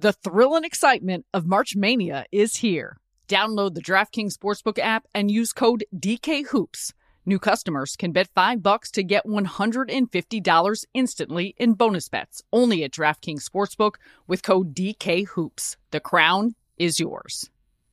The thrill and excitement of March Mania is here. Download the DraftKings Sportsbook app and use code DKHOOPS. New customers can bet 5 bucks to get $150 instantly in bonus bets only at DraftKings Sportsbook with code DKHOOPS. The crown is yours.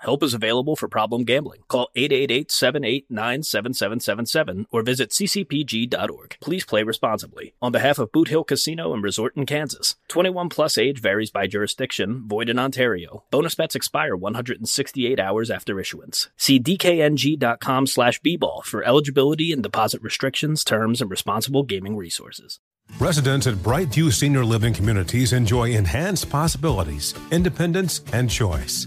help is available for problem gambling. Call 888 789 7777 or visit ccpg.org. Please play responsibly. On behalf of Boot Hill Casino and Resort in Kansas, 21 plus age varies by jurisdiction, void in Ontario. Bonus bets expire 168 hours after issuance. See DKNG.com slash B-ball for eligibility and deposit restrictions, terms, and responsible gaming resources. Residents at Brightview Senior Living Communities enjoy enhanced possibilities, independence, and choice.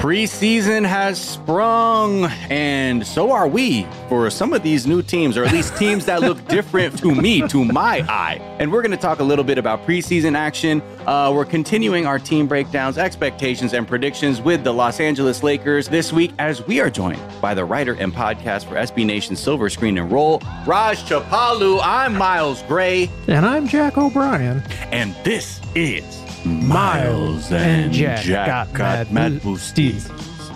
Preseason has sprung, and so are we for some of these new teams, or at least teams that look different to me, to my eye. And we're going to talk a little bit about preseason action. Uh, we're continuing our team breakdowns, expectations, and predictions with the Los Angeles Lakers this week as we are joined by the writer and podcast for SB Nation Silver Screen and Roll, Raj Chipalu. I'm Miles Gray. And I'm Jack O'Brien. And this is Miles and Jack, got, got mad boosties.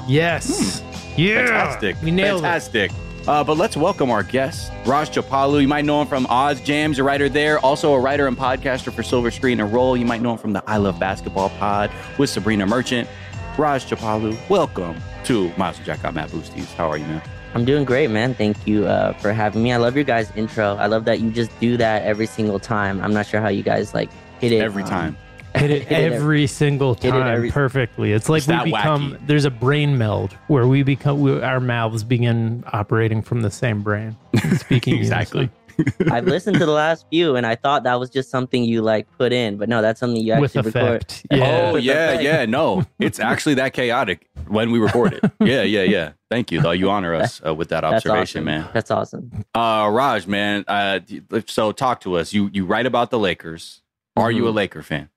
Yes. Hmm. Yeah. Fantastic. We nailed Fantastic. Uh, but let's welcome our guest, Raj Chipalu. You might know him from Oz Jams, a writer there. Also a writer and podcaster for Silver Screen and Roll. You might know him from the I Love Basketball pod with Sabreena Merchant. Raj Chipalu, welcome to Miles and Jack Got Mad Boosties. How are you, man? I'm doing great, man. Thank you uh, for having me. I love your guys' intro. I love that you just do that every single time. I'm not sure how you guys like hit it Every um, time. Hit it Hit it every single Hit it time every- perfectly. It's like It's we become wacky. there's a brain meld where we become we, our mouths begin operating from the same brain. Speaking Exactly. I've listened to the last few, and I thought that was just something you like put in, but no, that's something you with actually record. Yeah. Oh, yeah, effect. yeah. No, it's actually that chaotic when we record it. Yeah, yeah, yeah. Thank you, though. You honor us uh, with that That's observation, awesome. man. That's awesome. Uh, Raj, man. Uh, so talk to us. You you write about the Lakers. Are you a. Laker fan?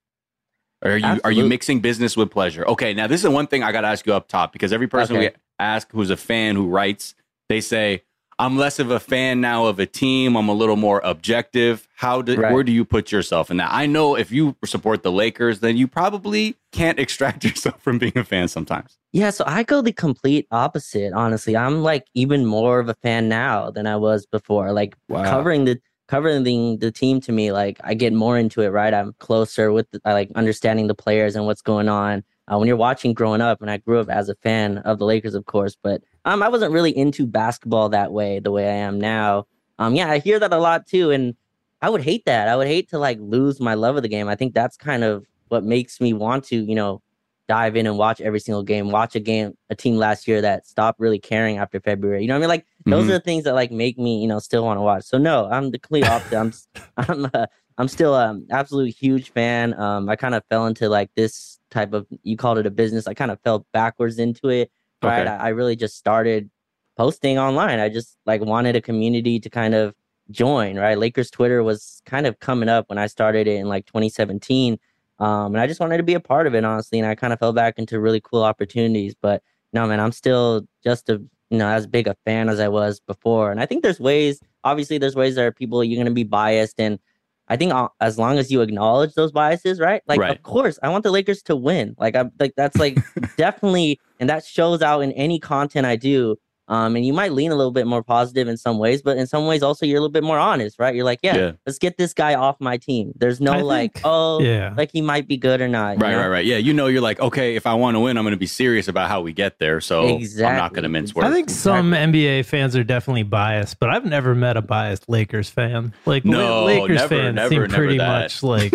Are you are you mixing business with pleasure? Okay, now this is the one thing I got to ask you up top because every person we ask who's a fan who writes, they say I'm less of a fan now of a team. I'm a little more objective. How do Right. where do you put yourself in that? I know if you support the Lakers, then you probably can't extract yourself from being a fan sometimes. Yeah, so I go the complete opposite, honestly. I'm like even more of a fan now than I was before. Like Wow. covering the covering the, team to me, like I get more into it, right? I'm closer with the, like understanding the players and what's going on. Uh, when you're watching growing up, and I grew up as a fan of the Lakers, of course, but um, I wasn't really into basketball that way, the way I am now. Um, yeah, I hear that a lot too, and I would hate that. I would hate to like lose my love of the game. I think that's kind of what makes me want to, you know, dive in and watch every single game. Watch a game, a team last year that stopped really caring after February. You know what I mean? Like those Mhm. are the things that like make me, you know, still want to watch. So no, I'm the complete opposite. I'm, I'm, uh, I'm still um absolute huge fan. Um, I kind of fell into like this type of you called it a business. I kind of fell backwards into it. Right. Okay. I, I really just started posting online. I just like wanted a community to kind of join. Right. Lakers Twitter was kind of coming up when I started it in like 2017. Um, and I just wanted to be a part of it, honestly. And I kind of fell back into really cool opportunities. But no, man, I'm still just a you know as big a fan as I was before. And I think there's ways. Obviously, there's ways that are people you're gonna be biased, and I think as long as you acknowledge those biases, right? Like, Right. of course, I want the Lakers to win. Like, I'm like that's like definitely, and that shows out in any content I do. Um, and you might lean a little bit more positive in some ways, but in some ways also you're a little bit more honest, right? You're like, yeah, Yeah. let's get this guy off my team. There's no I like, think- oh, yeah. like he might be good or not. Right, know? right, right. Yeah, you know, you're like, okay, if I want to win, I'm going to be serious about how we get there. So I'm not going to mince words. I think some NBA fans are definitely biased, but I've never met a biased Lakers fan. Like No, Lakers never, fans never, seem never pretty that. much like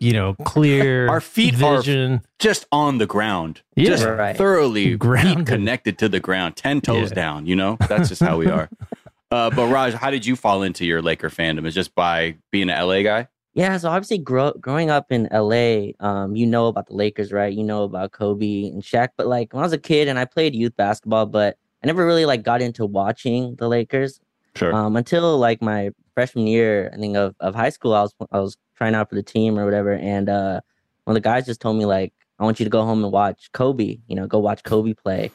you know clear. Our feet are- vision. Just on the ground, Yeah. just Right. thoroughly Grounded. connected to the ground, ten toes Yeah. down. You know, that's just how we are. uh, but Raj, how did you fall into your Laker fandom? Is just by being an LA guy? Yeah, so obviously grow, growing up in LA, um, you know about the Lakers, right? You know about Kobe and Shaq, but like when I was a kid and I played youth basketball, but I never really like got into watching the Lakers Sure. um, until like my freshman year, I think of, of high school. I was I was trying out for the team or whatever, and uh, one of the guys just told me like, I want you to go home and watch Kobe. You know, go watch Kobe play.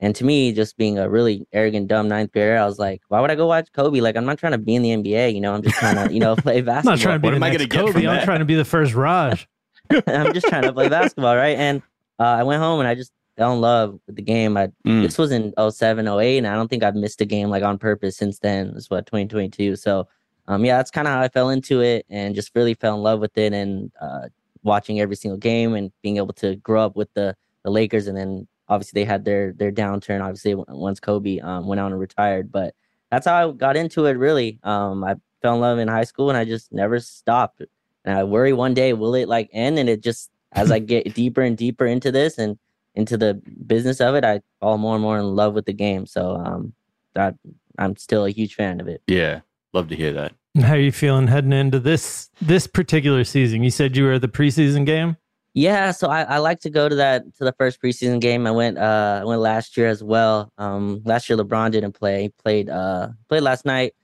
And to me, just being a really arrogant, dumb ninth grader, I was like, why would I go watch Kobe? Like, I'm not trying to be in the NBA. You know, I'm just trying to, you know, play I'm basketball. not trying to be What the am I gonna get Kobe. from I'm that? trying to be the first Raj. I'm just trying to play basketball, right? And uh, I went home and I just fell in love with the game. I Mm. this was in 07, 08, and I don't think I've missed a game like on purpose since then. It's what 2022. So, um, yeah, that's kind of how I fell into it and just really fell in love with it and uh, watching every single game and being able to grow up with the the Lakers and then obviously they had their their downturn. Obviously, once Kobe um, went out and retired, but that's how I got into it. Really, um, I fell in love in high school and I just never stopped. And I worry one day will it like end? And it just as I get deeper and deeper into this and into the business of it, I fall more and more in love with the game. So um, that I'm still a huge fan of it. Yeah, love to hear that. How are you feeling heading into this this particular season? You said you were at the preseason game. Yeah, so I, I like to go to that to the first preseason game. I went uh I went last year as well. Um last year LeBron didn't play. He played uh played last night.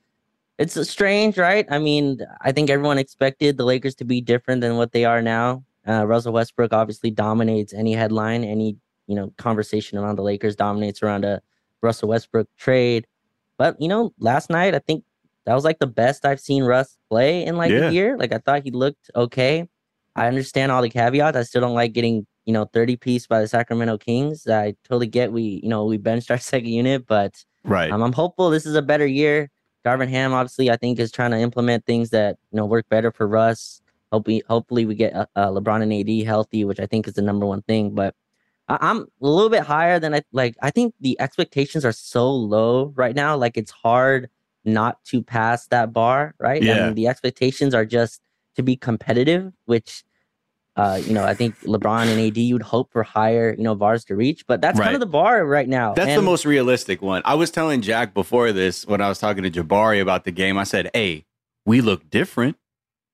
It's strange, right? I mean, I think everyone expected the Lakers to be different than what they are now. Uh Russell Westbrook obviously dominates any headline, any, you know, conversation around the Lakers dominates around a Russell Westbrook trade. But, you know, last night I think that was like the best I've seen Russ play in like Yeah. a year. Like I thought he looked okay. I understand all the caveats. I still don't like getting, you know, 30 piece by the Sacramento Kings. I totally get we, you know, we benched our second unit, but Right. um, I'm hopeful this is a better year. Darvin Ham, obviously, I think is trying to implement things that you know work better for Russ. Hopefully, hopefully we get uh, uh, LeBron and AD healthy, which I think is the number one thing. But I- I'm a little bit higher than I like. I think the expectations are so low right now. Like it's hard not to pass that bar, right? Yeah. And the expectations are just to be competitive, which. Uh, you know, I think LeBron and AD, you'd hope for higher, you know, bars to reach, but that's Right. kind of the bar right now. That's the most realistic one. I was telling Jack before this when I was talking to Jabari about the game. I said, "Hey, we look different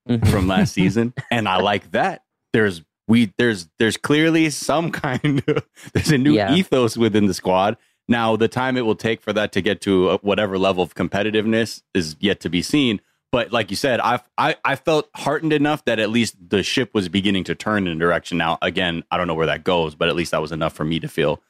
Mhm. from last season, and I like that. There's we there's there's clearly some kind of there's a new Yeah. ethos within the squad. Now, the time it will take for that to get to uh, whatever level of competitiveness is yet to be seen. But like you said, I I I felt heartened enough that at least the ship was beginning to turn in a direction. Now, again, I don't know where that goes, but at least that was enough for me to feel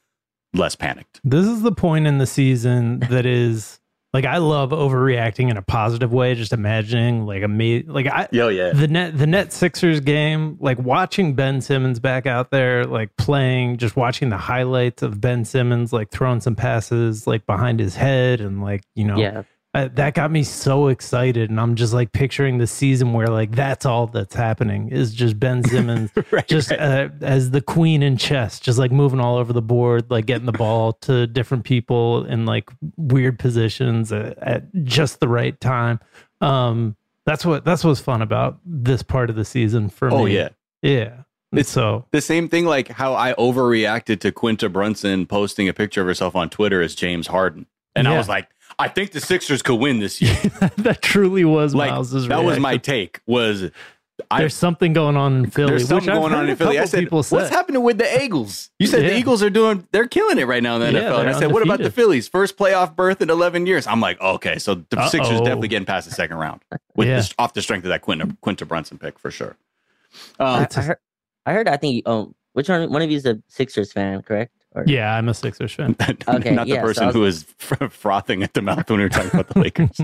less panicked. This is the point in the season that is like I love overreacting in a positive way. Just imagining like a me like I Yo, yeah. the net the net Sixers game, like watching Ben Simmons back out there, like playing, just watching the highlights of Ben Simmons, like throwing some passes like behind his head, and like you know, yeah, uh, that got me so excited. And I'm just like picturing the season where like that's all that's happening is just Ben Simmons Right, just right. uh, as the queen in chess, just like moving all over the board, like getting the ball to different people in like weird positions at, at just the right time. Um, that's what that's what's fun about this part of the season for me. oh yeah. yeah. It's- so The same thing like how I overreacted to Quinta Brunson posting a picture of herself on Twitter as James Harden. And I was like, I think the Sixers could win this year. that truly was like Miles's that was my take was I There's something going on in Philly. there's something which I've going on in Philly. I said, people what's say. happening with the Eagles? You said the Eagles are doing they're killing it right now in the Yeah, NFL. And I they're said, what about the. Phillies? First playoff berth in 11 years. I'm like, okay, so the Sixers Uh-oh. definitely getting past the second round with Yeah. this, off the strength of that Quinta, Quinta Brunson pick for sure. Um, I, I heard. I heard. I think. Um, which one? One of you is a Sixers fan, correct? Or, Yeah, I'm a Sixers fan. Okay, not the yeah, person I was- who is frothing at the mouth when we were talking about the Lakers.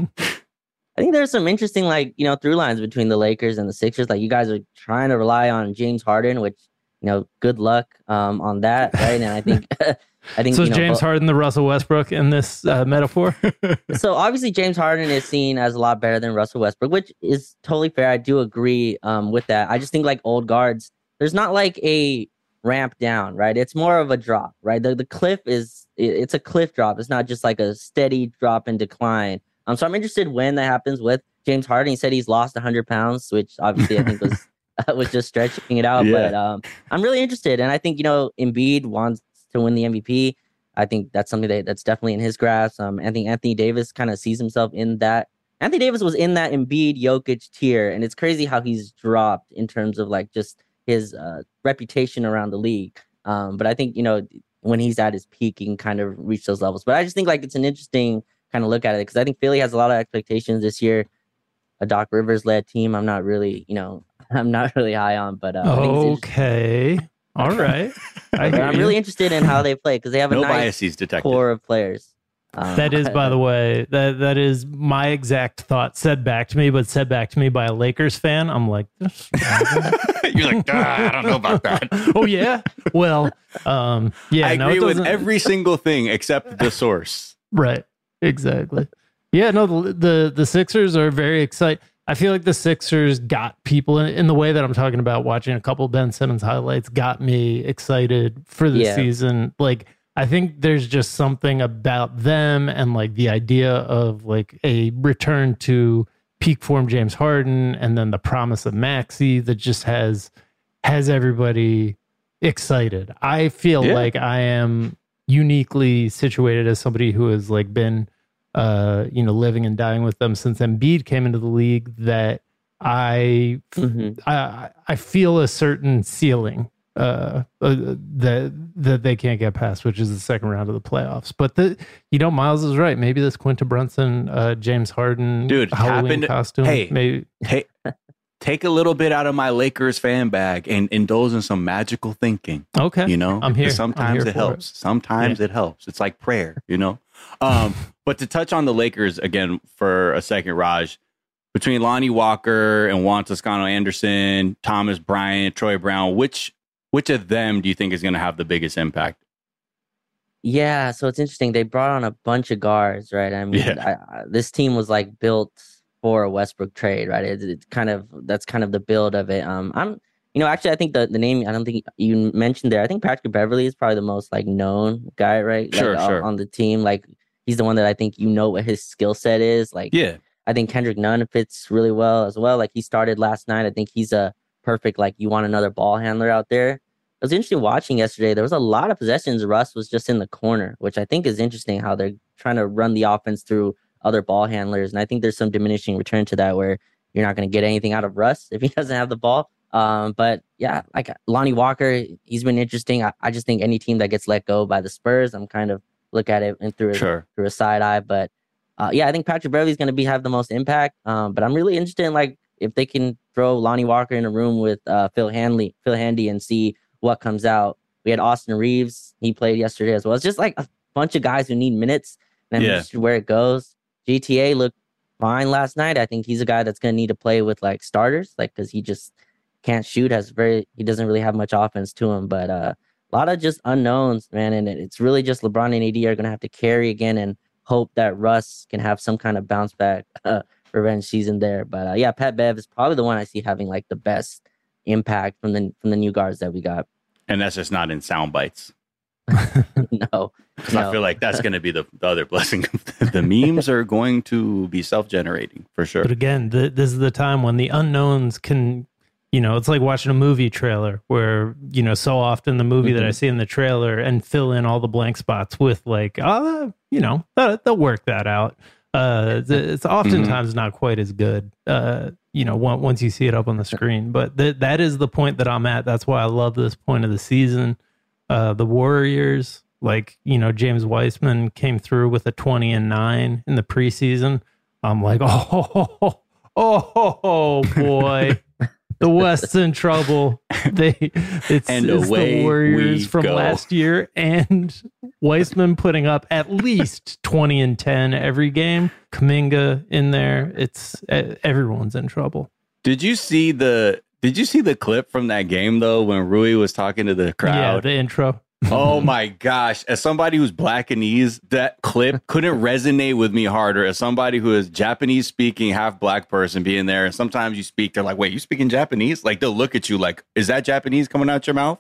I think there's some interesting, like you know, through lines between the Lakers and the Sixers. Like you guys are trying to rely on James Harden, which you know, good luck um on that, right? and I think I think So you is know, James Harden the Russell Westbrook in this uh, metaphor? so obviously James Harden is seen as a lot better than Russell Westbrook, which is totally fair. I do agree um, with that. I just think like old guards, there's not like a ramp down, right? It's more of a drop, right? The the cliff is it's a cliff drop. It's not just like a steady drop and decline. Um, so I'm interested when that happens with James Harden. He said he's lost 100 pounds, which obviously I think was was just stretching it out. Yeah. But um, I'm really interested, and I think you know Embiid wants to win the MVP. I think that's something that, that's definitely in his grasp. Um, I think Anthony Davis kind of sees himself in that. Anthony Davis was in that Embiid Jokic tier, and it's crazy how he's dropped in terms of like just his uh, reputation around the league. Um, but I think you know when he's at his peak, he can kind of reach those levels. But I just think like it's an interesting kind of look at it because I think Philly has a lot of expectations this year. A Doc Rivers led team, I'm not really, you know, I'm not really high on, but uh, I think it's interesting. okay. All right. I But hear I'm really interested in how they play because they have a No nice biases detected. core of players. Um, That is, by the way, that that is my exact thought said back to me, but said back to me by a Lakers fan. I'm like, You're like, "Ah, I don't know about that. oh yeah. Well, um, yeah. I no, agree with every single thing except the source. Right. Exactly. Yeah. No. The the, the Sixers are very excited. I feel like the Sixers got people in, in the way that I'm talking about. Watching a couple Ben Simmons highlights got me excited for the Yeah. season. Like I think there's just something about them and like the idea of like a return to peak form James Harden and then the promise of Maxey that just has has everybody excited. I feel Yeah. like I am uniquely situated as somebody who has like been uh you know living and dying with them since Embiid came into the league that I Mhm. I I feel a certain ceiling uh, uh that that they can't get past, which is the second round of the playoffs. But the you know Miles is right. Maybe this Quinta Brunson, uh, James Harden, Dude, Halloween happened- costume. hey. maybe Hey, take a little bit out of my Lakers fan bag and indulge in some magical thinking. okay. You know, I'm here. I'm Sometimes here it helps. Sometimes it helps. It's like prayer. You know. Um, but to touch on the Lakers again for a second, Raj, between Lonnie Walker and Juan Toscano Anderson, Thomas Bryant, Troy Brown, which which of them do you think is going to have the biggest impact? Yeah, so it's interesting. They brought on a bunch of guards, right? I mean, Yeah. I, I, this team was like built for a Westbrook trade, right? It, it's kind of that's kind of the build of it. Um, I'm, you know, actually, I think the the name I don't think you mentioned there. I think Patrick Beverley is probably the most like known guy, right? Sure, like, sure. On the team, like he's the one that I think you know what his skill set is. Like, Yeah, I think Kendrick Nunn fits really well as well. Like he started last night. I think he's a perfect like you want another ball handler out there. It was interesting watching yesterday. There was a lot of possessions. Russ was just in the corner, which I think is interesting how they're trying to run the offense through other ball handlers. And I think there's some diminishing return to that where you're not going to get anything out of Russ if he doesn't have the ball. Um, but yeah, like Lonnie Walker, he's been interesting. I, I just think any team that gets let go by the Spurs, I'm kind of look at it and through a sure. through a side eye. But uh, yeah, I think Patrick Beverley's going to be have the most impact. Um, but I'm really interested in like if they can throw Lonnie Walker in a room with uh, Phil Hanley, Phil Handy, and see what comes out. We had Austin Reaves; he played yesterday as well. It's just like a bunch of guys who need minutes, and Yeah. where it goes. JTA looked fine last night. I think he's a guy that's going to need to play with like starters, like because he just can't shoot. Has very he doesn't really have much offense to him, but uh, a lot of just unknowns, man. And it's really just LeBron and AD are going to have to carry again and hope that Russ can have some kind of bounce back uh, revenge season there. But uh, yeah, Pat Bev is probably the one I see having like the best impact from the from the new guards that we got. And that's just not in sound bites. no, Because I feel like that's going to be the, the other blessing. the memes are going to be self generating for sure. But again, the, this is the time when the unknowns can, you know, it's like watching a movie trailer where, you know, so often the movie that I see in the trailer and fill in all the blank spots with like, oh, you know, they'll, they'll work that out. Uh, it's oftentimes not quite as good, uh, you know, once you see it up on the screen. But th- that is the point that I'm at. That's why I love this point of the season. Uh, the Warriors, like, you know, James Wiseman came through with a 20 and 9 in the preseason. I'm like, oh, oh, oh, boy, the West's in trouble. They, it's, And it's away the Warriors from go. last year, and Wiseman putting up at least 20 and 10 every game. Kuminga in there. It's everyone's in trouble. Did you see the Did you see the clip from that game though when Rui was talking to the crowd? Yeah, the intro. Oh my gosh. As somebody who's Blackanese, that clip couldn't resonate with me harder. As somebody who is Japanese speaking, half black person being there, and sometimes you speak, they're like, wait, you speaking Japanese? Like they'll look at you like, is that Japanese coming out your mouth?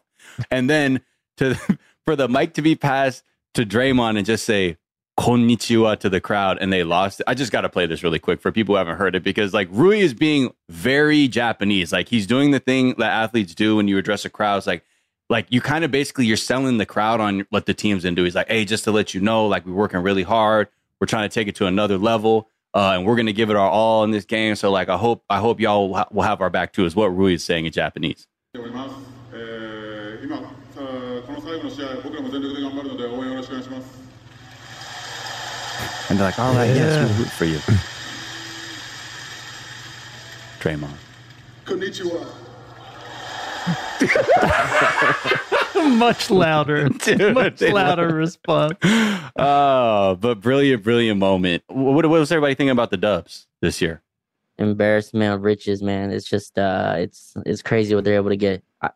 And then to for the mic to be passed to Draymond and just say, konnichiwa to the crowd and they lost it. I just got to play this really quick for people who haven't heard it because like Rui is being very Japanese. Like he's doing the thing that athletes do when you address a crowd. It's like, like you kind of basically you're selling the crowd on what the team's into. He's like, hey, just to let you know, like we're working really hard. We're trying to take it to another level, uh, and we're going to give it our all in this game. So like, I hope I hope y'all will, ha- will have our back too. Is what Rui is saying in Japanese. And they're like, all right, yeah. yes, we'll root for you. Draymond. Konnichiwa. much louder, Dude, much louder response. Oh, but brilliant, brilliant moment. What, what was everybody thinking about the Dubs this year? Embarrassment of riches, man. It's just, uh, it's it's crazy what they're able to get. I,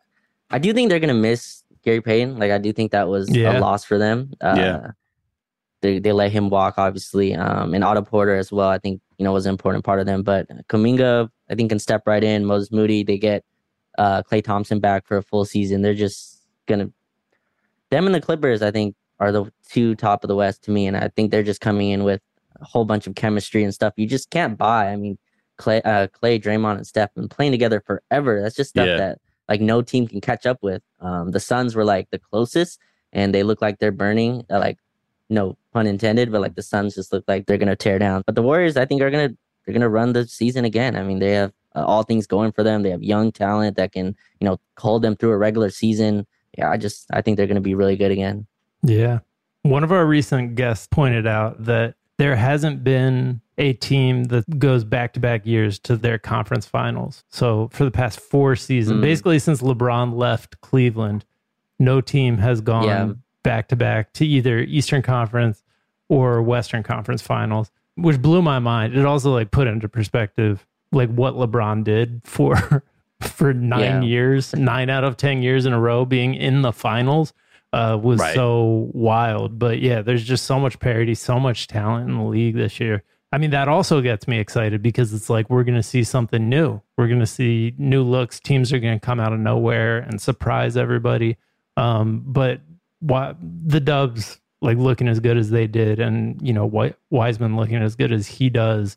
I do think they're gonna miss Gary Payton. Like I do think that was yeah. a loss for them. Uh, yeah. They, they let him walk, obviously, um, and Otto Porter as well. I think you know was an important part of them. But Kuminga, I think, can step right in. Moses Moody, they get uh Klay Thompson back for a full season. They're just gonna them and the Clippers. I think are the two top of the West to me, and I think they're just coming in with a whole bunch of chemistry and stuff you just can't buy. I mean, Klay, uh, Klay, Draymond, and Steph been playing together forever. That's just stuff Yeah. that like no team can catch up with. Um, the Suns were like the closest, and they look like they're burning. Uh, like, no pun intended, but like the Suns just look like they're gonna tear down. But the Warriors, I think, are gonna they're gonna run the season again. I mean, they have uh, all things going for them. They have young talent that can you know hold them through a regular season. Yeah, I just I think they're gonna be really good again. Yeah. One of our recent guests pointed out that there hasn't been a team that goes back to back years to their conference finals. So for the past four seasons, Mm. basically since LeBron left Cleveland, no team has gone back to back to either Eastern Conference or Western Conference finals, which blew my mind. It also like put into perspective like what LeBron did for for nine Yeah. years, nine out of ten years in a row being in the finals uh, was Right. so wild. But yeah, there's just so much parity, so much talent in the league this year. I mean, that also gets me excited because it's like we're going to see something new. We're going to see new looks. Teams are going to come out of nowhere and surprise everybody. Um, but why, the Dubs like looking as good as they did, and you know, Wi- Wiseman looking as good as he does,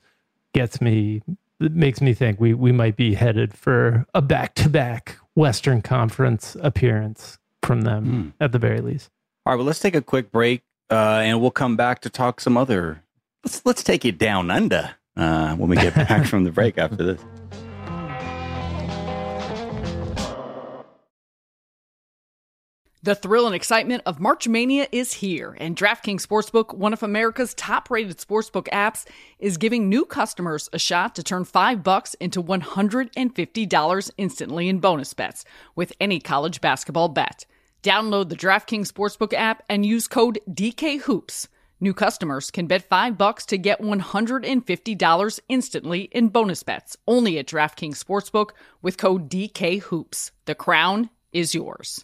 gets me. It makes me think we we might be headed for a back to back Western Conference appearance from them Hmm. at the very least. All right, well, let's take a quick break, uh, and we'll come back to talk some other. Let's let's take it down under uh, when we get back from the break after this. The thrill and excitement of March Mania is here, and DraftKings Sportsbook, one of America's top-rated sportsbook apps, is giving new customers a shot to turn 5 bucks into $150 instantly in bonus bets with any college basketball bet. Download the DraftKings Sportsbook app and use code DKHOOPS. New customers can bet 5 bucks to get $150 instantly in bonus bets only at DraftKings Sportsbook with code DKHOOPS. The crown is yours.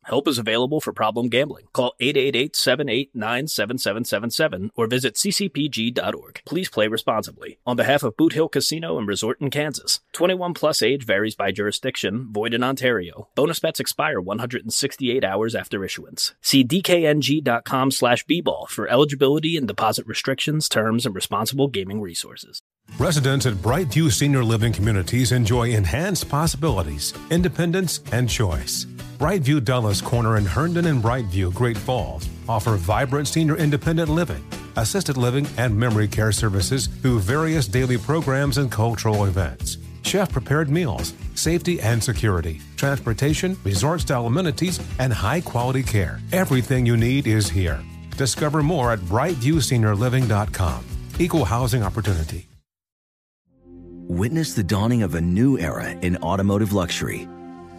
help is available for problem gambling. Call 888 789 7777 or visit ccpg.org. Please play responsibly. On behalf of Boot Hill Casino and Resort in Kansas, 21 plus age varies by jurisdiction, void in Ontario. Bonus bets expire 168 hours after issuance. See DKNG BetMGM.com slash bball for eligibility and deposit restrictions, terms, and responsible gaming resources. Residents at Brightview Senior Living Communities enjoy enhanced possibilities, independence, and choice. Brightview Dulles Corner in Herndon and Brightview, Great Falls, offer vibrant senior independent living, assisted living, and memory care services through various daily programs and cultural events. Chef prepared meals, safety and security, transportation, resort style amenities, and high quality care. Everything you need is here. Discover more at brightviewseniorliving.com. Equal housing opportunity. Witness the dawning of a new era in automotive luxury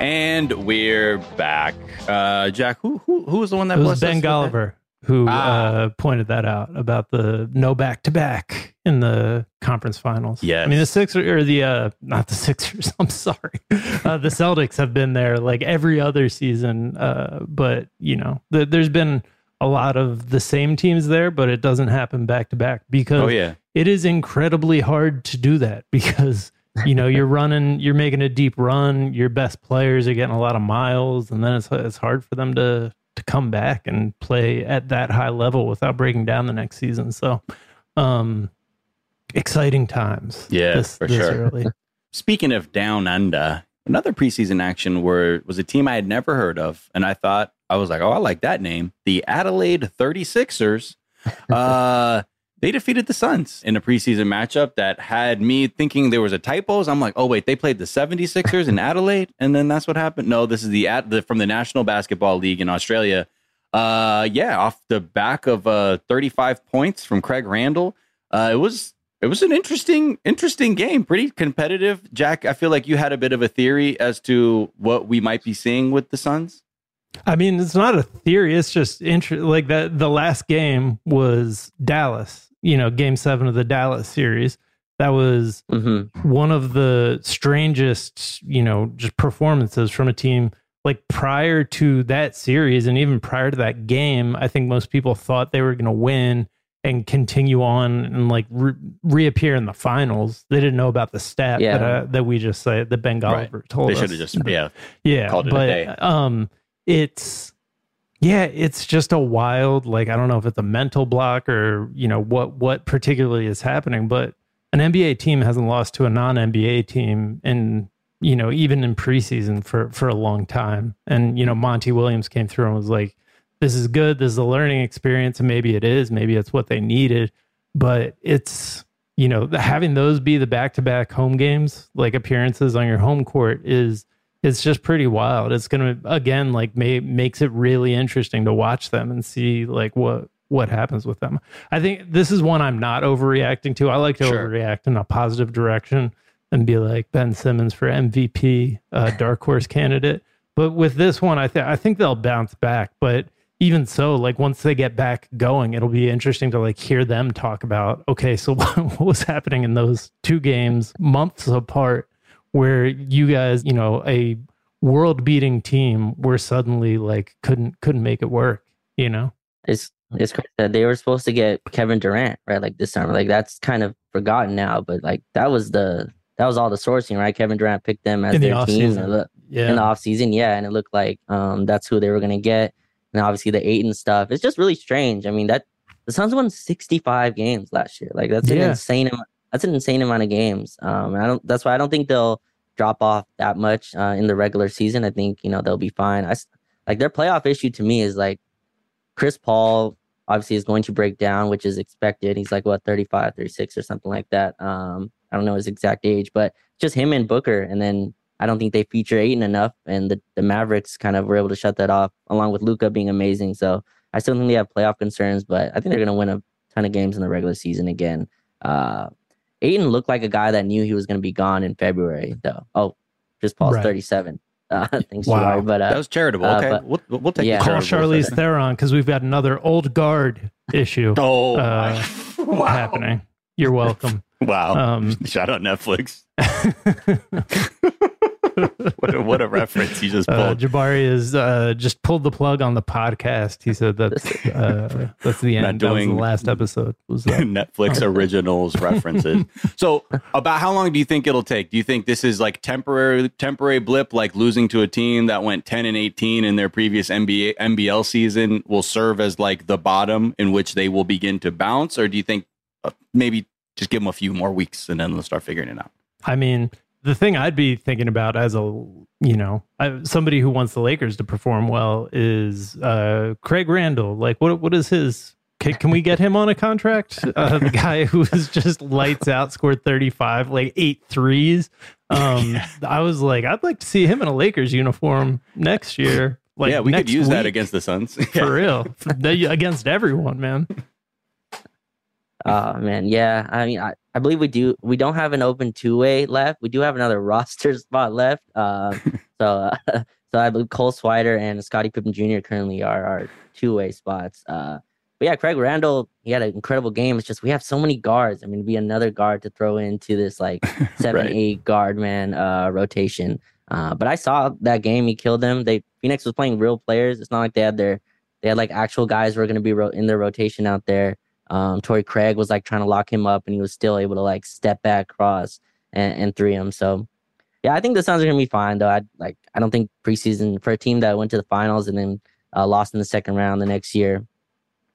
And we're back. Uh, Jack, who who who was the one that It was Ben? Golliver who Ah. uh, pointed that out about the no back to back in the conference finals. Yeah, I mean the Sixers or the uh, not the Sixers. I'm sorry, uh, the Celtics have been there like every other season. Uh, but you know, the, there's been a lot of the same teams there, but it doesn't happen back to back because Oh yeah, it is incredibly hard to do that because you know you're running you're making a deep run your best players are getting a lot of miles and then it's it's hard for them to to come back and play at that high level without breaking down the next season so um exciting times Yeah, this, for this sure. early. Speaking of down under, another preseason action where was a team I had never heard of, and I thought I was like, oh, I like that name, the Adelaide 36ers. Uh, they defeated the Suns in a preseason matchup that had me thinking there was a typos. I'm like, oh wait, they played the 76ers in Adelaide, and then that's what happened. No, this is the, Ad- the from the National Basketball League in Australia. Uh, yeah, off the back of uh 35 points from Craig Randall. Uh, it was it was an interesting interesting game, pretty competitive. Jack, I feel like you had a bit of a theory as to what we might be seeing with the Suns. I mean, it's not a theory. It's just inter- like that. The last game was Dallas. You know, Game Seven of the Dallas series. That was hmm one of the strangest, you know, just performances from a team. Like prior to that series, and even prior to that game, I think most people thought they were going to win and continue on and like re- reappear in the finals. They didn't know about the stat Yeah. that uh, that we just said that Ben Right. Told They us. They should have just yeah. yeah called it a but day. um it's yeah it's just a wild like i don't know if it's a mental block or you know what what particularly is happening but an nba team hasn't lost to a non-nba team in you know even in preseason for for a long time. And you know monty williams came through and was like this is good. This is a learning experience. And maybe it is. Maybe it's what they needed. But it's you know having those be the back-to-back home games like appearances on your home court is it's just pretty wild. It's gonna again like may, makes it really interesting to watch them and see like what what happens with them. I think this is one i'm not overreacting to. I like to Sure. overreact in a positive direction and be like ben simmons for mvp uh, dark horse candidate. But with this one i think i think they'll bounce back. But even so like once they get back going it'll be interesting to like hear them talk about okay so what was happening in those two games months apart where you guys you know a world beating team were suddenly like couldn't couldn't make it work you know It's it's crazy that they were supposed to get Kevin Durant right like this summer. Like that's kind of forgotten now, but like that was the that was all the sourcing, right? Kevin Durant picked them as In the their team look- yeah in the offseason, yeah, and it looked like um that's who they were gonna get. And obviously the eight and stuff. It's just really strange. I mean that the Suns won 65 games last year. Like that's an Yeah. insane amount that's an insane amount of games. Um I don't that's why I don't think they'll drop off that much uh, in the regular season. I think, you know, they'll be fine. I like their playoff issue to me is like Chris Paul obviously is going to break down, which is expected. He's like what 35, 36 or something like that. Um, I don't know his exact age, but just him and Booker. And then I don't think they feature Ayton enough. And the, the Mavericks kind of were able to shut that off, along with Luka being amazing. So I still think they have playoff concerns, but I think they're gonna win a ton of games in the regular season again. Uh Ayton looked like a guy that knew he was gonna be gone in February, though. Oh, Chris Paul's Right. 37. Uh, thanks, Wow. wow. But uh, That was charitable. uh, okay, but- we'll, we'll take Yeah. call charitable charlize for theron because we've got another old guard issue. Oh, uh, wow. happening you're welcome Wow. um Shout out Netflix. what, a, what a reference he just Uh, pulled. Jabari has uh, just pulled the plug on the podcast. He said that's uh, that's the Not end. That was the last episode. Was that? Netflix originals references. So, about how long do you think it'll take? Do you think this is like temporary temporary blip, like losing to a team that went ten and eighteen in their previous NBA NBL season, will serve as like the bottom in which they will begin to bounce, or do you think uh, maybe just give them a few more weeks and then they'll start figuring it out? I mean, the thing I'd be thinking about as a you know I, somebody who wants the Lakers to perform well is uh, Craig Randall. Like, what what is his? Can, can we get him on a contract? Uh, the guy who was just lights out, scored thirty five, like eight threes. Um, I was like, I'd like to see him in a Lakers uniform next year. Like, yeah, we could use that against the Suns for real against everyone, man. Oh man, yeah. I mean, I, I believe we do. We don't have an open two way left. We do have another roster spot left. Uh, so, uh, so I believe Cole Swider and Scotty Pippen Jr. currently are our two way spots. Uh, but yeah, Craig Randall, he had an incredible game. It's just we have so many guards. I mean, to be another guard to throw into this like seven, Right. eight guard man uh, rotation. Uh, but I saw that game. He killed them. They Phoenix was playing real players. It's not like they had their they had like actual guys who were going to be ro- in their rotation out there. Um, Torrey Craig was like trying to lock him up, and he was still able to like step back, cross, and, and three him. So, yeah, I think the Suns are gonna be fine though. I like I don't think preseason for a team that went to the finals and then uh, lost in the second round the next year.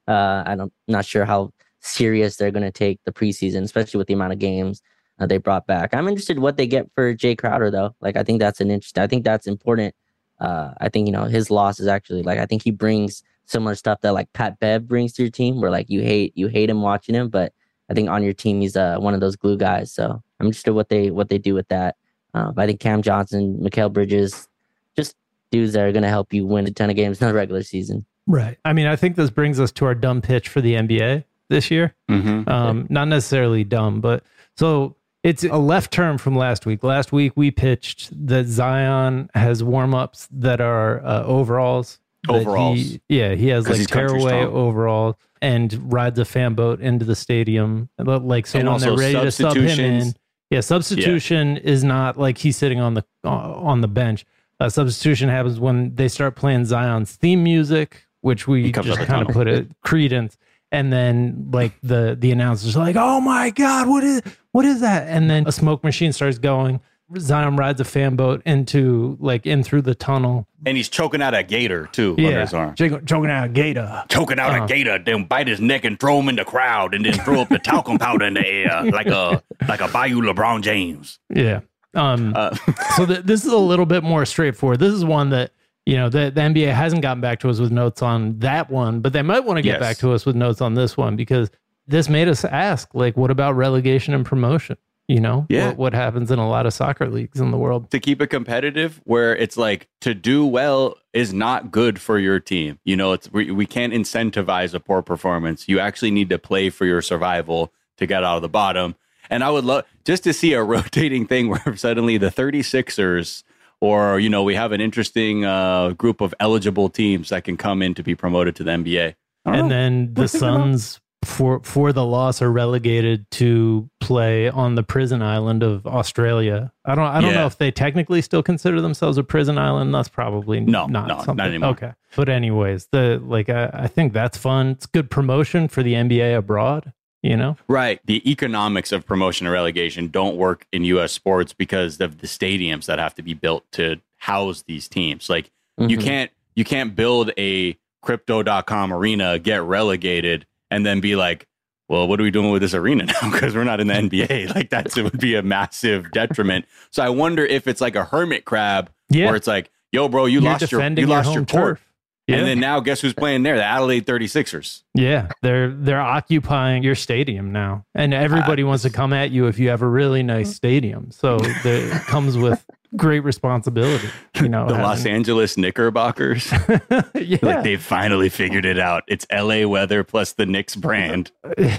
Uh, I don't not sure how serious they're gonna take the preseason, especially with the amount of games uh, they brought back. I'm interested what they get for Jae Crowder though. Like I think that's an interest. I think that's important. Uh, I think you know his loss is actually like I think he brings similar stuff that like Pat Bev brings to your team, where like you hate you hate him watching him, but I think on your team he's uh, one of those glue guys. So I'm interested what they what they do with that. Uh, but I think Cam Johnson, Mikal Bridges, just dudes that are going to help you win a ton of games in the regular season. Right. I mean, I think this brings us to our dumb pitch for the NBA this year. Mhm. Um, not necessarily dumb, but so it's a left turn from last week. Last week we pitched that Zion has warm ups that are uh, overalls. Overalls. He, yeah, he has like tearaway overall and rides a fan boat into the stadium. Like so And when also they're ready to sub him in. Yeah, substitution is not like he's sitting on the uh, on the bench. Uh, substitution happens when they start playing Zion's theme music, which we just kind of put a credence, and then like the the announcers are like, "Oh my god, what is what is that?" And then a smoke machine starts going. Zion rides a fan boat into like in through the tunnel. And he's choking out a gator too under Yeah, his arm. choking, choking out a gator. choking out Uh-huh. a gator, then bite his neck and throw him in the crowd, and then throw up the talcum powder in the air like a like a Bayou LeBron James. Yeah. Um, Uh, so th- this is a little bit more straightforward. This is one that you know the, the NBA hasn't gotten back to us with notes on that one, but they might want to get Yes. back to us with notes on this one because this made us ask, like, what about relegation and promotion? You know, Yeah. what, what happens in a lot of soccer leagues in the world? to keep it competitive, where it's like to do well is not good for your team. You know, it's we, we can't incentivize a poor performance. You actually need to play for your survival to get out of the bottom. And I would love just to see a rotating thing where suddenly the 36ers or you know we have an interesting uh, group of eligible teams that can come in to be promoted to the NBA. And know. then the We're thinking about- Suns for for the loss are relegated to play on the prison island of Australia. I don't I don't Yeah. know if they technically still consider themselves a prison island. That's probably No, not no, not anymore. Okay, but anyways, the like I, I think that's fun. It's good promotion for the NBA abroad. You know, Right. The economics of promotion and relegation don't work in U.S. sports because of the stadiums that have to be built to house these teams. Like you Mhm. can't you can't build a crypto.com arena, get relegated, and then be like, well, what are we doing with this arena now? Because we're not in the NBA. Like that's it would be a massive detriment. So I wonder if it's like a hermit crab yeah, where it's like, yo, bro, you you're lost your you lost your turf. Yeah, And then now guess who's playing there? The Adelaide 36ers. yeah, they're they're occupying your stadium now, and everybody wants to come at you if you have a really nice mm. stadium. So the, it comes with great responsibility. You know, The Los Angeles Knickerbockers. yeah. Like they finally figured it out. It's LA weather plus the Knicks brand brings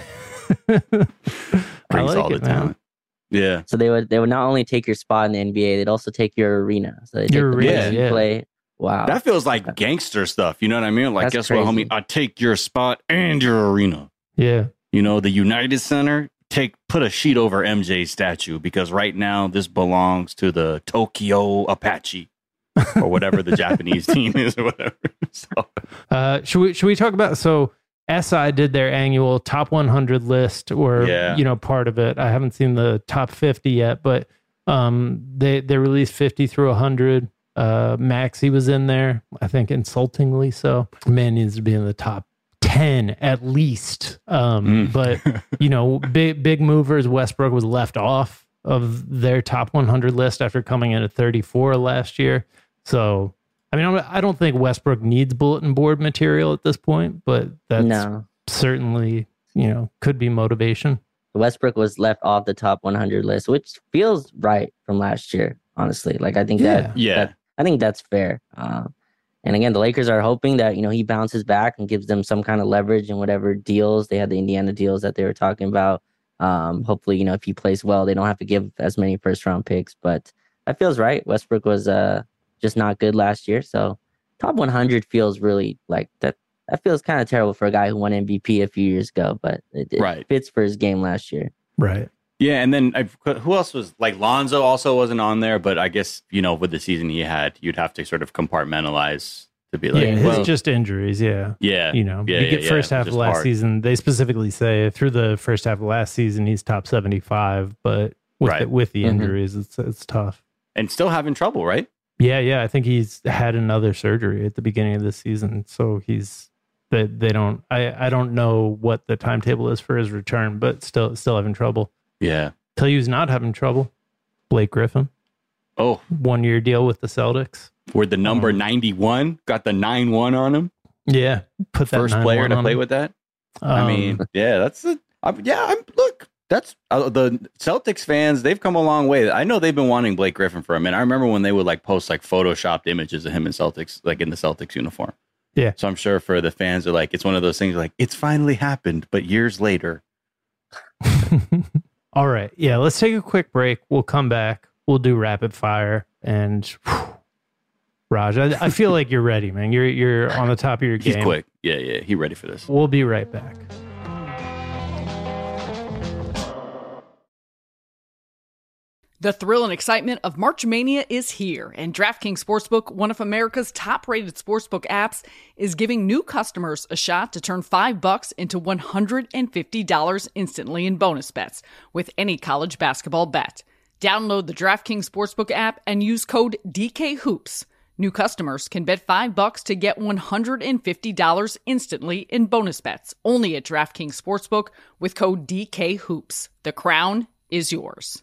like all the it, man. talent. Yeah. So they would they would not only take your spot in the NBA, they'd also take your arena. So they take Your the arena, place yeah. play. Wow. That feels like gangster stuff. You know what I mean? Like, That's guess what, homie? I take your spot and your arena. Yeah. You know, the United Center, take put a sheet over MJ's statue because right now this belongs to the Tokyo Apache or whatever the Japanese team is or whatever. So, Uh, should we should we talk about so SI did their annual top 100 list or Yeah. you know part of it. I haven't seen the top 50 yet, but um they they released 50 through 100. Uh Maxey was in there, I think insultingly so. Man needs to be in the top 10 at least. Um Mm. but you know, big big movers Westbrook was left off of their top 100 list after coming in at 34 last year. So I mean, I'm- don't think Westbrook needs bulletin board material at this point, but that's no, certainly, you know, could be motivation. Westbrook was left off the top 100 list, which feels right from last year. Honestly, like I think that Yeah. that- I think that's fair. Um, and again, the Lakers are hoping that you know he bounces back and gives them some kind of leverage in whatever deals they had the Indiana deals that they were talking about. Um, hopefully, you know if he plays well, they don't have to give as many first round picks. But that feels right. Westbrook was uh just not good last year, so top 100 feels really like that. That feels kind of terrible for a guy who won MVP a few years ago, but it, it Right. fits for his game last year. Right. Yeah, and then I've, who else was like Lonzo also wasn't on there, but I guess you know with the season he had, you'd have to sort of compartmentalize to be like, yeah, it's well, just injuries. Yeah. yeah, You know, yeah, you get yeah, first half of last hard. season. They specifically say through the first half of last season, he's top 75, but with, Right. the, with the Mhm. injuries, it's, it's tough. and still having trouble, right? Yeah, yeah. I think he's had another surgery at the beginning of this season, so he's they they don't. I I don't know what the timetable is for his return, but still still having trouble. Yeah. Tell you who's not having trouble. Blake Griffin, Oh, one year deal with the Celtics. where the number Um, 91 got the 9 1 on him. Yeah, put that First player to play him. with that. I Um, mean, yeah, that's a, I'm, yeah. I'm look. That's uh, the Celtics fans. They've come a long way. I know they've been wanting Blake Griffin for a minute. I remember when they would like post like photoshopped images of him in Celtics, like in the Celtics uniform. Yeah. So I'm sure for the fans, are like it's one of those things like it's finally happened, but years later. All right. Yeah, let's take a quick break. We'll come back. We'll do rapid fire and whew, Raj, I, I feel like you're ready, man. You're you're on the top of your game. He's quick. Yeah, yeah. He ready for this. We'll be right back. The thrill and excitement of March Mania is here, and DraftKings Sportsbook, one of America's top-rated sportsbook apps, is giving new customers a shot to turn 5 bucks into $150 instantly in bonus bets with any college basketball bet. Download the DraftKings Sportsbook app and use code DKHOOPS. New customers can bet 5 bucks to get $150 instantly in bonus bets only at DraftKings Sportsbook with code DKHOOPS. The crown is yours.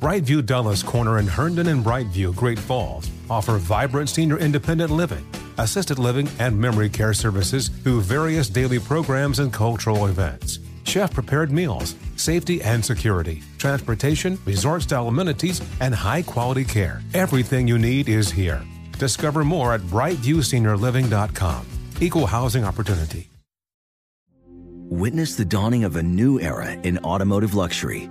Brightview Dulles Corner in Herndon and Brightview, Great Falls, offer vibrant senior independent living, assisted living, and memory care services through various daily programs and cultural events. Chef prepared meals, safety and security, transportation, resort style amenities, and high quality care. Everything you need is here. Discover more at brightviewseniorliving.com. Equal housing opportunity. Witness the dawning of a new era in automotive luxury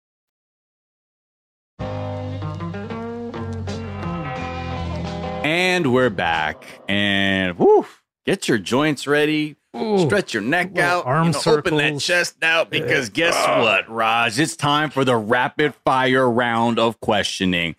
And we're back. And whew, get your joints ready. Ooh, Stretch your neck out. arm you know, Open that chest out because guess ah. what, Raj? It's time for the rapid fire round of questioning,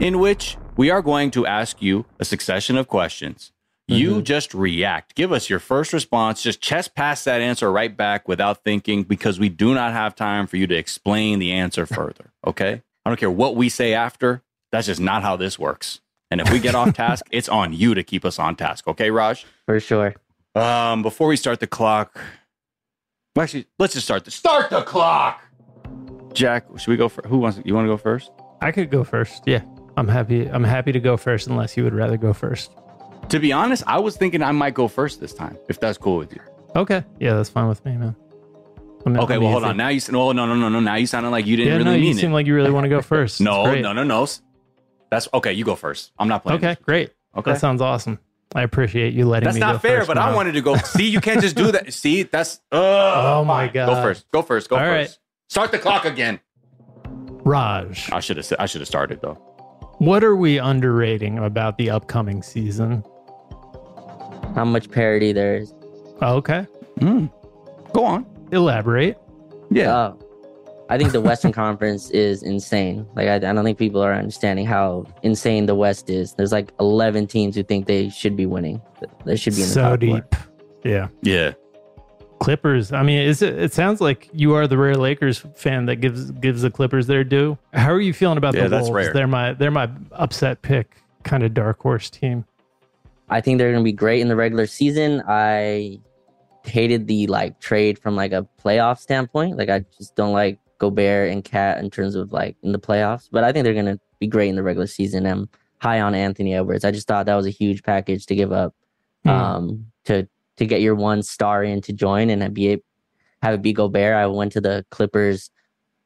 in which we are going to ask you a succession of questions. You mm-hmm. just react. Give us your first response. Just chest pass that answer right back without thinking because we do not have time for you to explain the answer further. Okay? I don't care what we say after. That's just not how this works. And if we get off task, it's on you to keep us on task. Okay, Raj? For sure. Um, before we start the clock, actually, let's just start the start the clock. Jack, should we go for who wants? You want to go first? I could go first. Yeah, I'm happy. I'm happy to go first, unless you would rather go first. To be honest, I was thinking I might go first this time, if that's cool with you. Okay. Yeah, that's fine with me, man. I'm- Okay, I'm well, hold on. Now you said, oh no, no, no, no. Now you sounded like you didn't Yeah, really no, you mean seem like you really want to go first. no, It's no, no, no. That's okay. You go first. I'm not playing. Okay, great. Okay. That sounds awesome. I appreciate you letting That's me not go fair, first but I wanted to go. See, you can't just do that. See, that's. Oh my god. Go first. Go first. Go All first. right. Start the clock again. Raj, I should have. I should have started though. what are we underrating about the upcoming season? How much parity there is. Okay. Hmm. Go on. Elaborate. Yeah. Oh, I think the Western Conference is insane. Like I, I don't think people are understanding how insane the West is. There's like 11 teams who think they should be winning. They should be in the So top four. deep. Yeah. yeah. Clippers. I mean, is it? It sounds like you are the rare Lakers fan that gives gives the Clippers their due. How are you feeling about Yeah, the that's Wolves? rare. They're my they're my upset pick, kind of dark horse team. I think they're going to be great in the regular season. I hated the like trade from like a playoff standpoint. Like I just don't like Gobert and KAT in terms of like in the playoffs. But I think they're going to be great in the regular season. I'm high on Anthony Edwards. I just thought that was a huge package to give up Hmm. um, to to get your one star in to join and be a- have it be Gobert. I went to the Clippers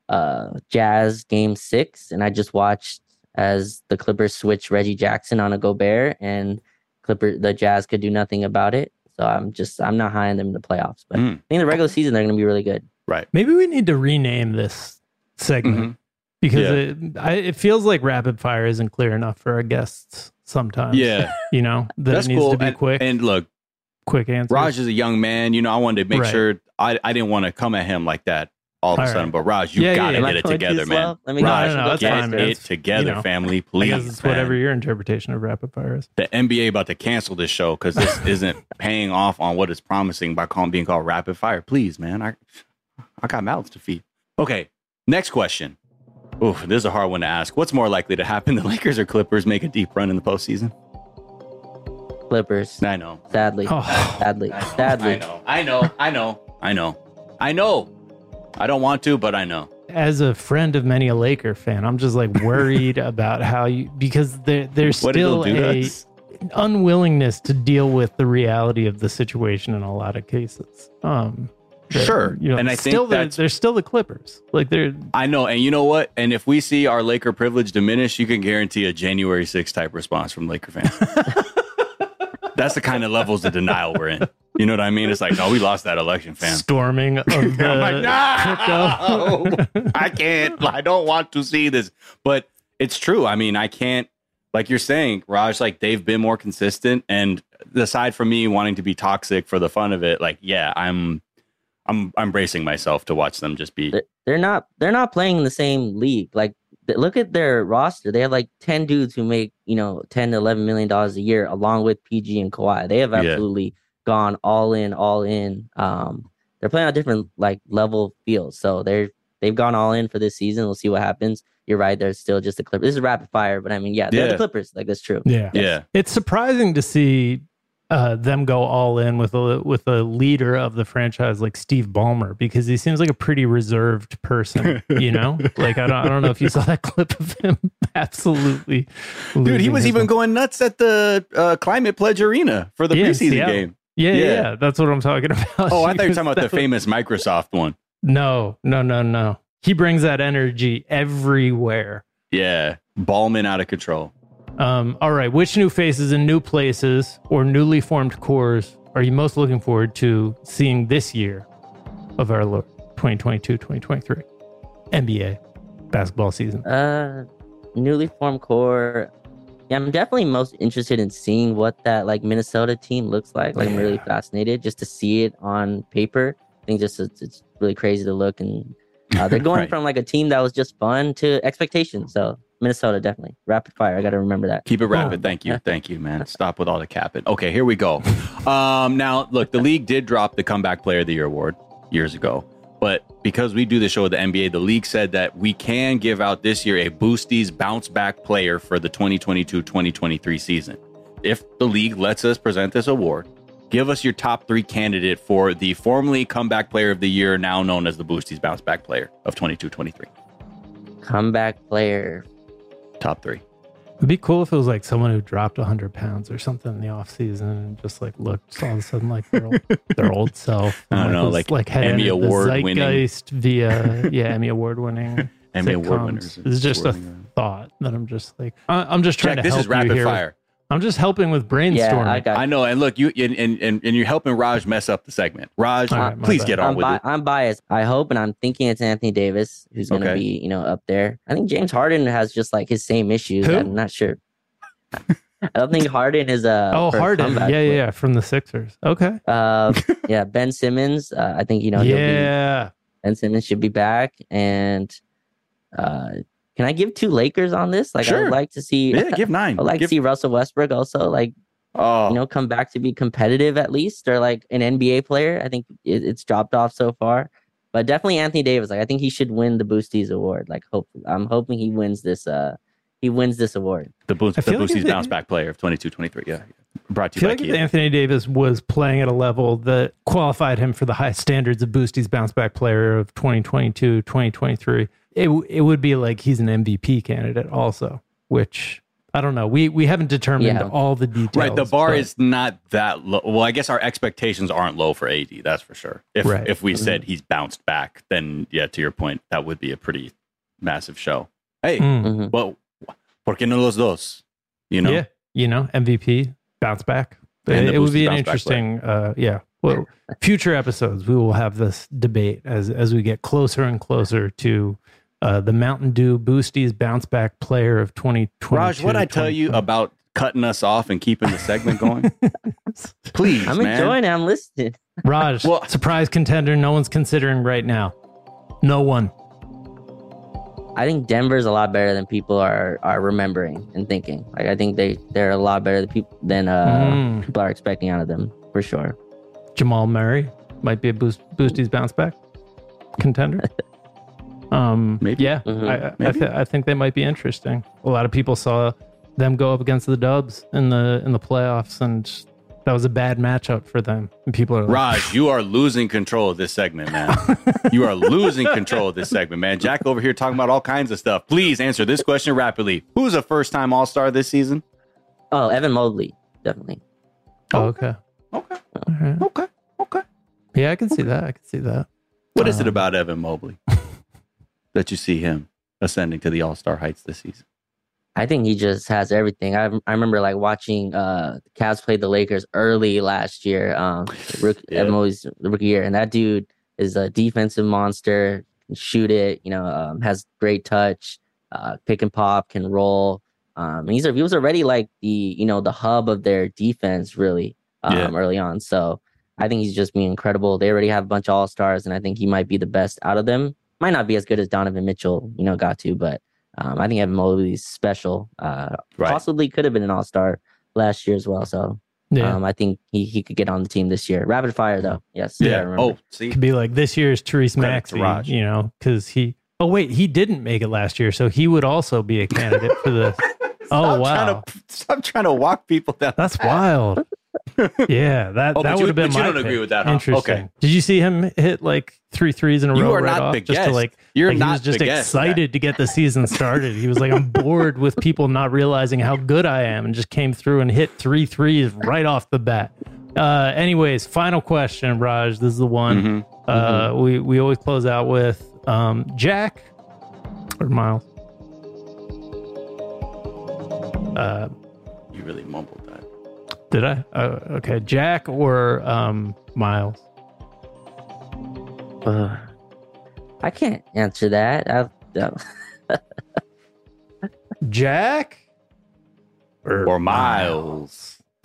uh, Jazz game six and I just watched as the Clippers switched Reggie Jackson on a Gobert and Clipper the Jazz could do nothing about it. So I'm just I'm not high on them in the playoffs, but Mm. I think the regular season they're going to be really good. Right. Maybe we need to rename this segment Mhm. because Yeah. it I, it feels like rapid fire isn't clear enough for our guests sometimes. Yeah. you know that That's it needs cool. to be and, quick, and look, quick answers. Raj is a young man. You know, I wanted to make Right. sure I, I didn't want to come at him like that all of a All sudden. right. But Raj, you Yeah, yeah, gotta yeah. Get it together, man. slow? Let me No, go. no, no, no, Get fine, it together, you know, family, please. it's man. whatever your interpretation of rapid fire is. The NBA about to cancel this show because this isn't paying off on what it's promising by calling being called rapid fire. Please, man. I I got mouths to feed. Okay, next question. Oof, this is a hard one to ask. What's more likely to happen? The Lakers or Clippers make a deep run in the postseason? Clippers. I know. Sadly, Oh. sadly, I know, sadly. I know. I know. I know. I know. I know. I don't want to, but I know. As a friend of many a Laker fan, I'm just like worried about how you because there there's What still do a unwillingness to deal with the reality of the situation in a lot of cases. Um, that, Sure. you know, And I think still the, they're still the Clippers. Like they're I know. And you know what? And if we see our Laker privilege diminish, you can guarantee a January 6th type response from Laker fans. That's the kind of levels of denial we're in. You know what I mean? It's like, no, we lost that election, fam. storming of the I'm like, no, I can't. I don't want to see this. But it's true. I mean, I can't. Like you're saying, Raj, like they've been more consistent. And aside from me wanting to be toxic for the fun of it, like, yeah, I'm, I'm, I'm bracing myself to watch them just be. They're, they're not they're not playing in the same league. Like look at their roster. They have like 10 dudes who make, you know, 10 to 11 million dollars a year along with PG and Kawhi. They have Yeah. absolutely gone all in, all in. Um they're playing on different like level fields. So they're they've gone all in for this season. We'll see what happens. You're right, they're still just the Clippers. This is rapid fire, but I mean, yeah, they're Yeah. the Clippers. Like that's true. yeah. Yeah. It's surprising to see uh, them go all in with a with a leader of the franchise like Steve Ballmer because he seems like a pretty reserved person. You know, like I don't I don't know if you saw that clip of him absolutely. Dude, he was even going nuts at the uh, Climate Pledge Arena for the Yeah, in preseason Seattle. game. Yeah, yeah, Yeah. yeah, that's what I'm talking about. Oh, I thought you were talking about the famous Microsoft one. No, no, no, no. He brings that energy everywhere. Yeah. Ballmer out of control. Um, all right. Which new faces in new places or newly formed cores are you most looking forward to seeing this year of our 2022 2023 NBA basketball season? Uh, newly formed core. Yeah, I'm definitely most interested in seeing what that like Minnesota team looks like. Like, I'm really fascinated just to see it on paper. I think just it's, it's really crazy to look, and uh, they're going Right. from like a team that was just fun to expectations. So Minnesota definitely rapid fire. I got to remember that. Keep it rapid. Oh. Thank you. Thank you, man. Stop with all the capping. Okay, here we go. Um, now, look, the league did drop the Comeback Player of the Year award years ago. But because we do the show with the NBA, the league said that we can give out this year a Boosties bounce back player for the 2022 2023 season. If the league lets us present this award, give us your top three candidate for the formerly Comeback Player of the Year, now known as the Boosties bounce back player of 22 23. Comeback player. Top three. It'd be cool if it was like someone who dropped 100 pounds or something in the off season and just like looked all of a sudden like their old, their old self. I don't and, know, was, like like had Emmy entered the Award winning. via yeah Emmy award winning. Emmy. Award winners. It's just a swirling around. thought that I'm just like I- I'm just trying Jack, to this help is rapid you here. fire. I'm just helping with brainstorming. Yeah, I got. I know, and look, you and and, and, and you're helping Raj mess up the segment. Raj, All right, my please bad. get on I'm, with bi- it. I'm biased. I hope, and I'm thinking it's Anthony Davis who's going to Okay. be, you know, up there. I think James Harden has just like his same issues. Who? I'm not sure. I don't think Harden is a. oh, Harden. comeback Yeah, yeah, yeah, from the Sixers. Okay. Uh, yeah, Ben Simmons. Uh, I think you know. he'll be- yeah. Ben Simmons should be back. And uh, can I give two Lakers on this? Like, I would like to see. yeah, give nine. I'd like give, to see Russell Westbrook also like oh, you know come back to be competitive at least, or like an NBA player. I think it, it's dropped off so far, but definitely Anthony Davis. Like, I think he should win the Boosties award. Like, hope I'm hoping he wins this. Uh, he wins this award. the Boost, I the feel like Boosties bounce back player of 22-23. Yeah, brought I to you feel by like Kia. Anthony Davis was playing at a level that qualified him for the high standards of Boostie's bounce back player of 2022, 2023, it, it would be like he's an MVP candidate also, which I don't know. We we haven't determined Yeah. all the details. Right, the bar but- is not that low. Well, I guess our expectations aren't low for AD. That's for sure. If Right. if we said he's bounced back, then yeah, to your point, that would be a pretty massive show. Hey, Mm. Mhm. well, ¿por qué no los dos? You know, Yeah, you know, MVP bounce back. It, it would be an bounce back player. interesting, uh, yeah. Well, future episodes we will have this debate as as we get closer and closer to uh, the Mountain Dew Boosties bounce back player of 2020. Raj, what I tell you about cutting us off and keeping the segment going? Please, I'm man. enjoying it. I'm listening. Raj, Well- surprise contender. No one's considering right now. No one. I think Denver's a lot better than people are are remembering and thinking. Like, I think they they're a lot better than people than uh, Mm. people are expecting out of them for sure. Jamal Murray might be a boost Boosties bounce back contender. Um, Maybe. Yeah, Mhm. I, I, Maybe. th- I think they might be interesting. A lot of people saw them go up against the Dubs in the in the playoffs, and that was a bad matchup for them. And people are like, Raj, you are losing control of this segment, man. you are losing control of this segment, man. Jack over here talking about all kinds of stuff. Please answer this question rapidly. Who's a first time All Star this season? Oh, Evan Mobley, definitely. oh, okay, Okay. All right. Okay. Okay. yeah, I can see that. I can see that. What is it Um, about Evan Mobley that you see him ascending to the All Star heights this season? I think he just has everything. I I remember like watching uh the Cavs play the Lakers early last year. Um, rookie, Yeah. Mobley's rookie year, and that dude is a defensive monster. Can shoot it, you know, um, has great touch, uh, pick and pop, can roll. Um, and he's he was already like the you know the hub of their defense really um, Yeah. early on. So I think he's just being incredible. They already have a bunch of all stars, and I think he might be the best out of them. Might not be as good as Donovan Mitchell, you know, got to, but um, I think Evan Mobley's special. Uh, Right. Possibly could have been an all star last year as well. So Yeah, um, I think he, he could get on the team this year. Rapid fire though, yes. Yeah. remember. Oh, see. could be like this year's Tyrese Credit to Maxey, you know, because he. Oh wait, he didn't make it last year, so he would also be a candidate for this. oh wow, Trying to, stop trying to walk people down. That's wild. yeah, that Oh, that you- would have been but you my don't agree with that, huh? Interesting. Okay. Did you see him hit like three threes in a You row are right not off? the just to like You're like, he not was just the guest, excited to get the season started. he was like, I'm bored with people not realizing how good I am, and just came through and hit three threes right off the bat. Uh, anyways, final question, Raj. This is the one Mhm. uh, we we always close out with um, Jack or Miles. Uh, You really mumbled. Did I? Uh, okay, Jack or um, Miles? Uh, I can't answer that. I, uh, Jack Or Miles.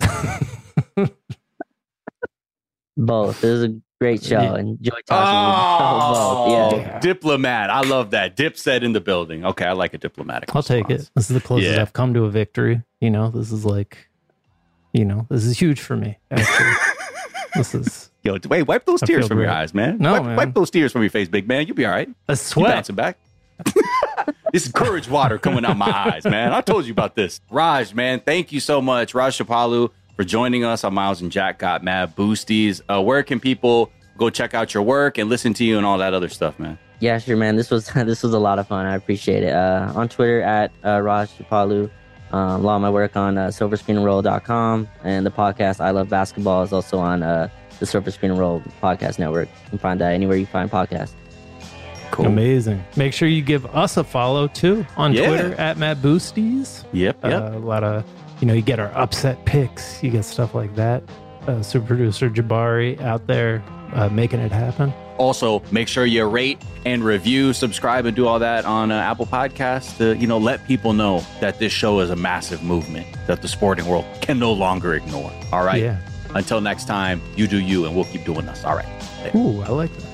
both. It was a great show. Enjoy talking with Oh, both. Yeah. diplomat. I love that. Dip said in the building. Okay, I like a diplomatic. I'll take it. This is the closest Yeah. I've come to a victory. You know, this is like, you know, this is huge for me. Actually, this is Yo, wait, wipe those I tears feel from your eyes, man. No, wipe, man. wipe those tears from your face, big man. You'll be all right. a You sweat. bouncing back. this is courage water coming out my eyes, man. I told you about this. Raj, man, thank you so much. Raj Chipalu for joining us on Miles and Jack Got Mad Boosties. Uh, where can people go check out your work and listen to you and all that other stuff, man? Yeah, sure, man. This was this was a lot of fun. I appreciate it. Uh, on Twitter at uh, Raj Chipalu. Um, a lot of my work on uh, silverscreenroll.com and the podcast I Love Basketball is also on uh, the Silver Screen and Roll podcast network. You can find that anywhere you find podcasts. Cool. Amazing. Make sure you give us a follow too on Yeah. Twitter at Mad Boosties. Yep, yep. Uh, a lot of, you know, you get our upset picks, you get stuff like that. Uh, super producer Jabari out there uh, making it happen. Also, make sure you rate and review, subscribe, and do all that on uh, Apple Podcasts to you know let people know that this show is a massive movement that the sporting world can no longer ignore. All right. Yeah. Until next time, you do you, and we'll keep doing this. All right. Ooh, I like that.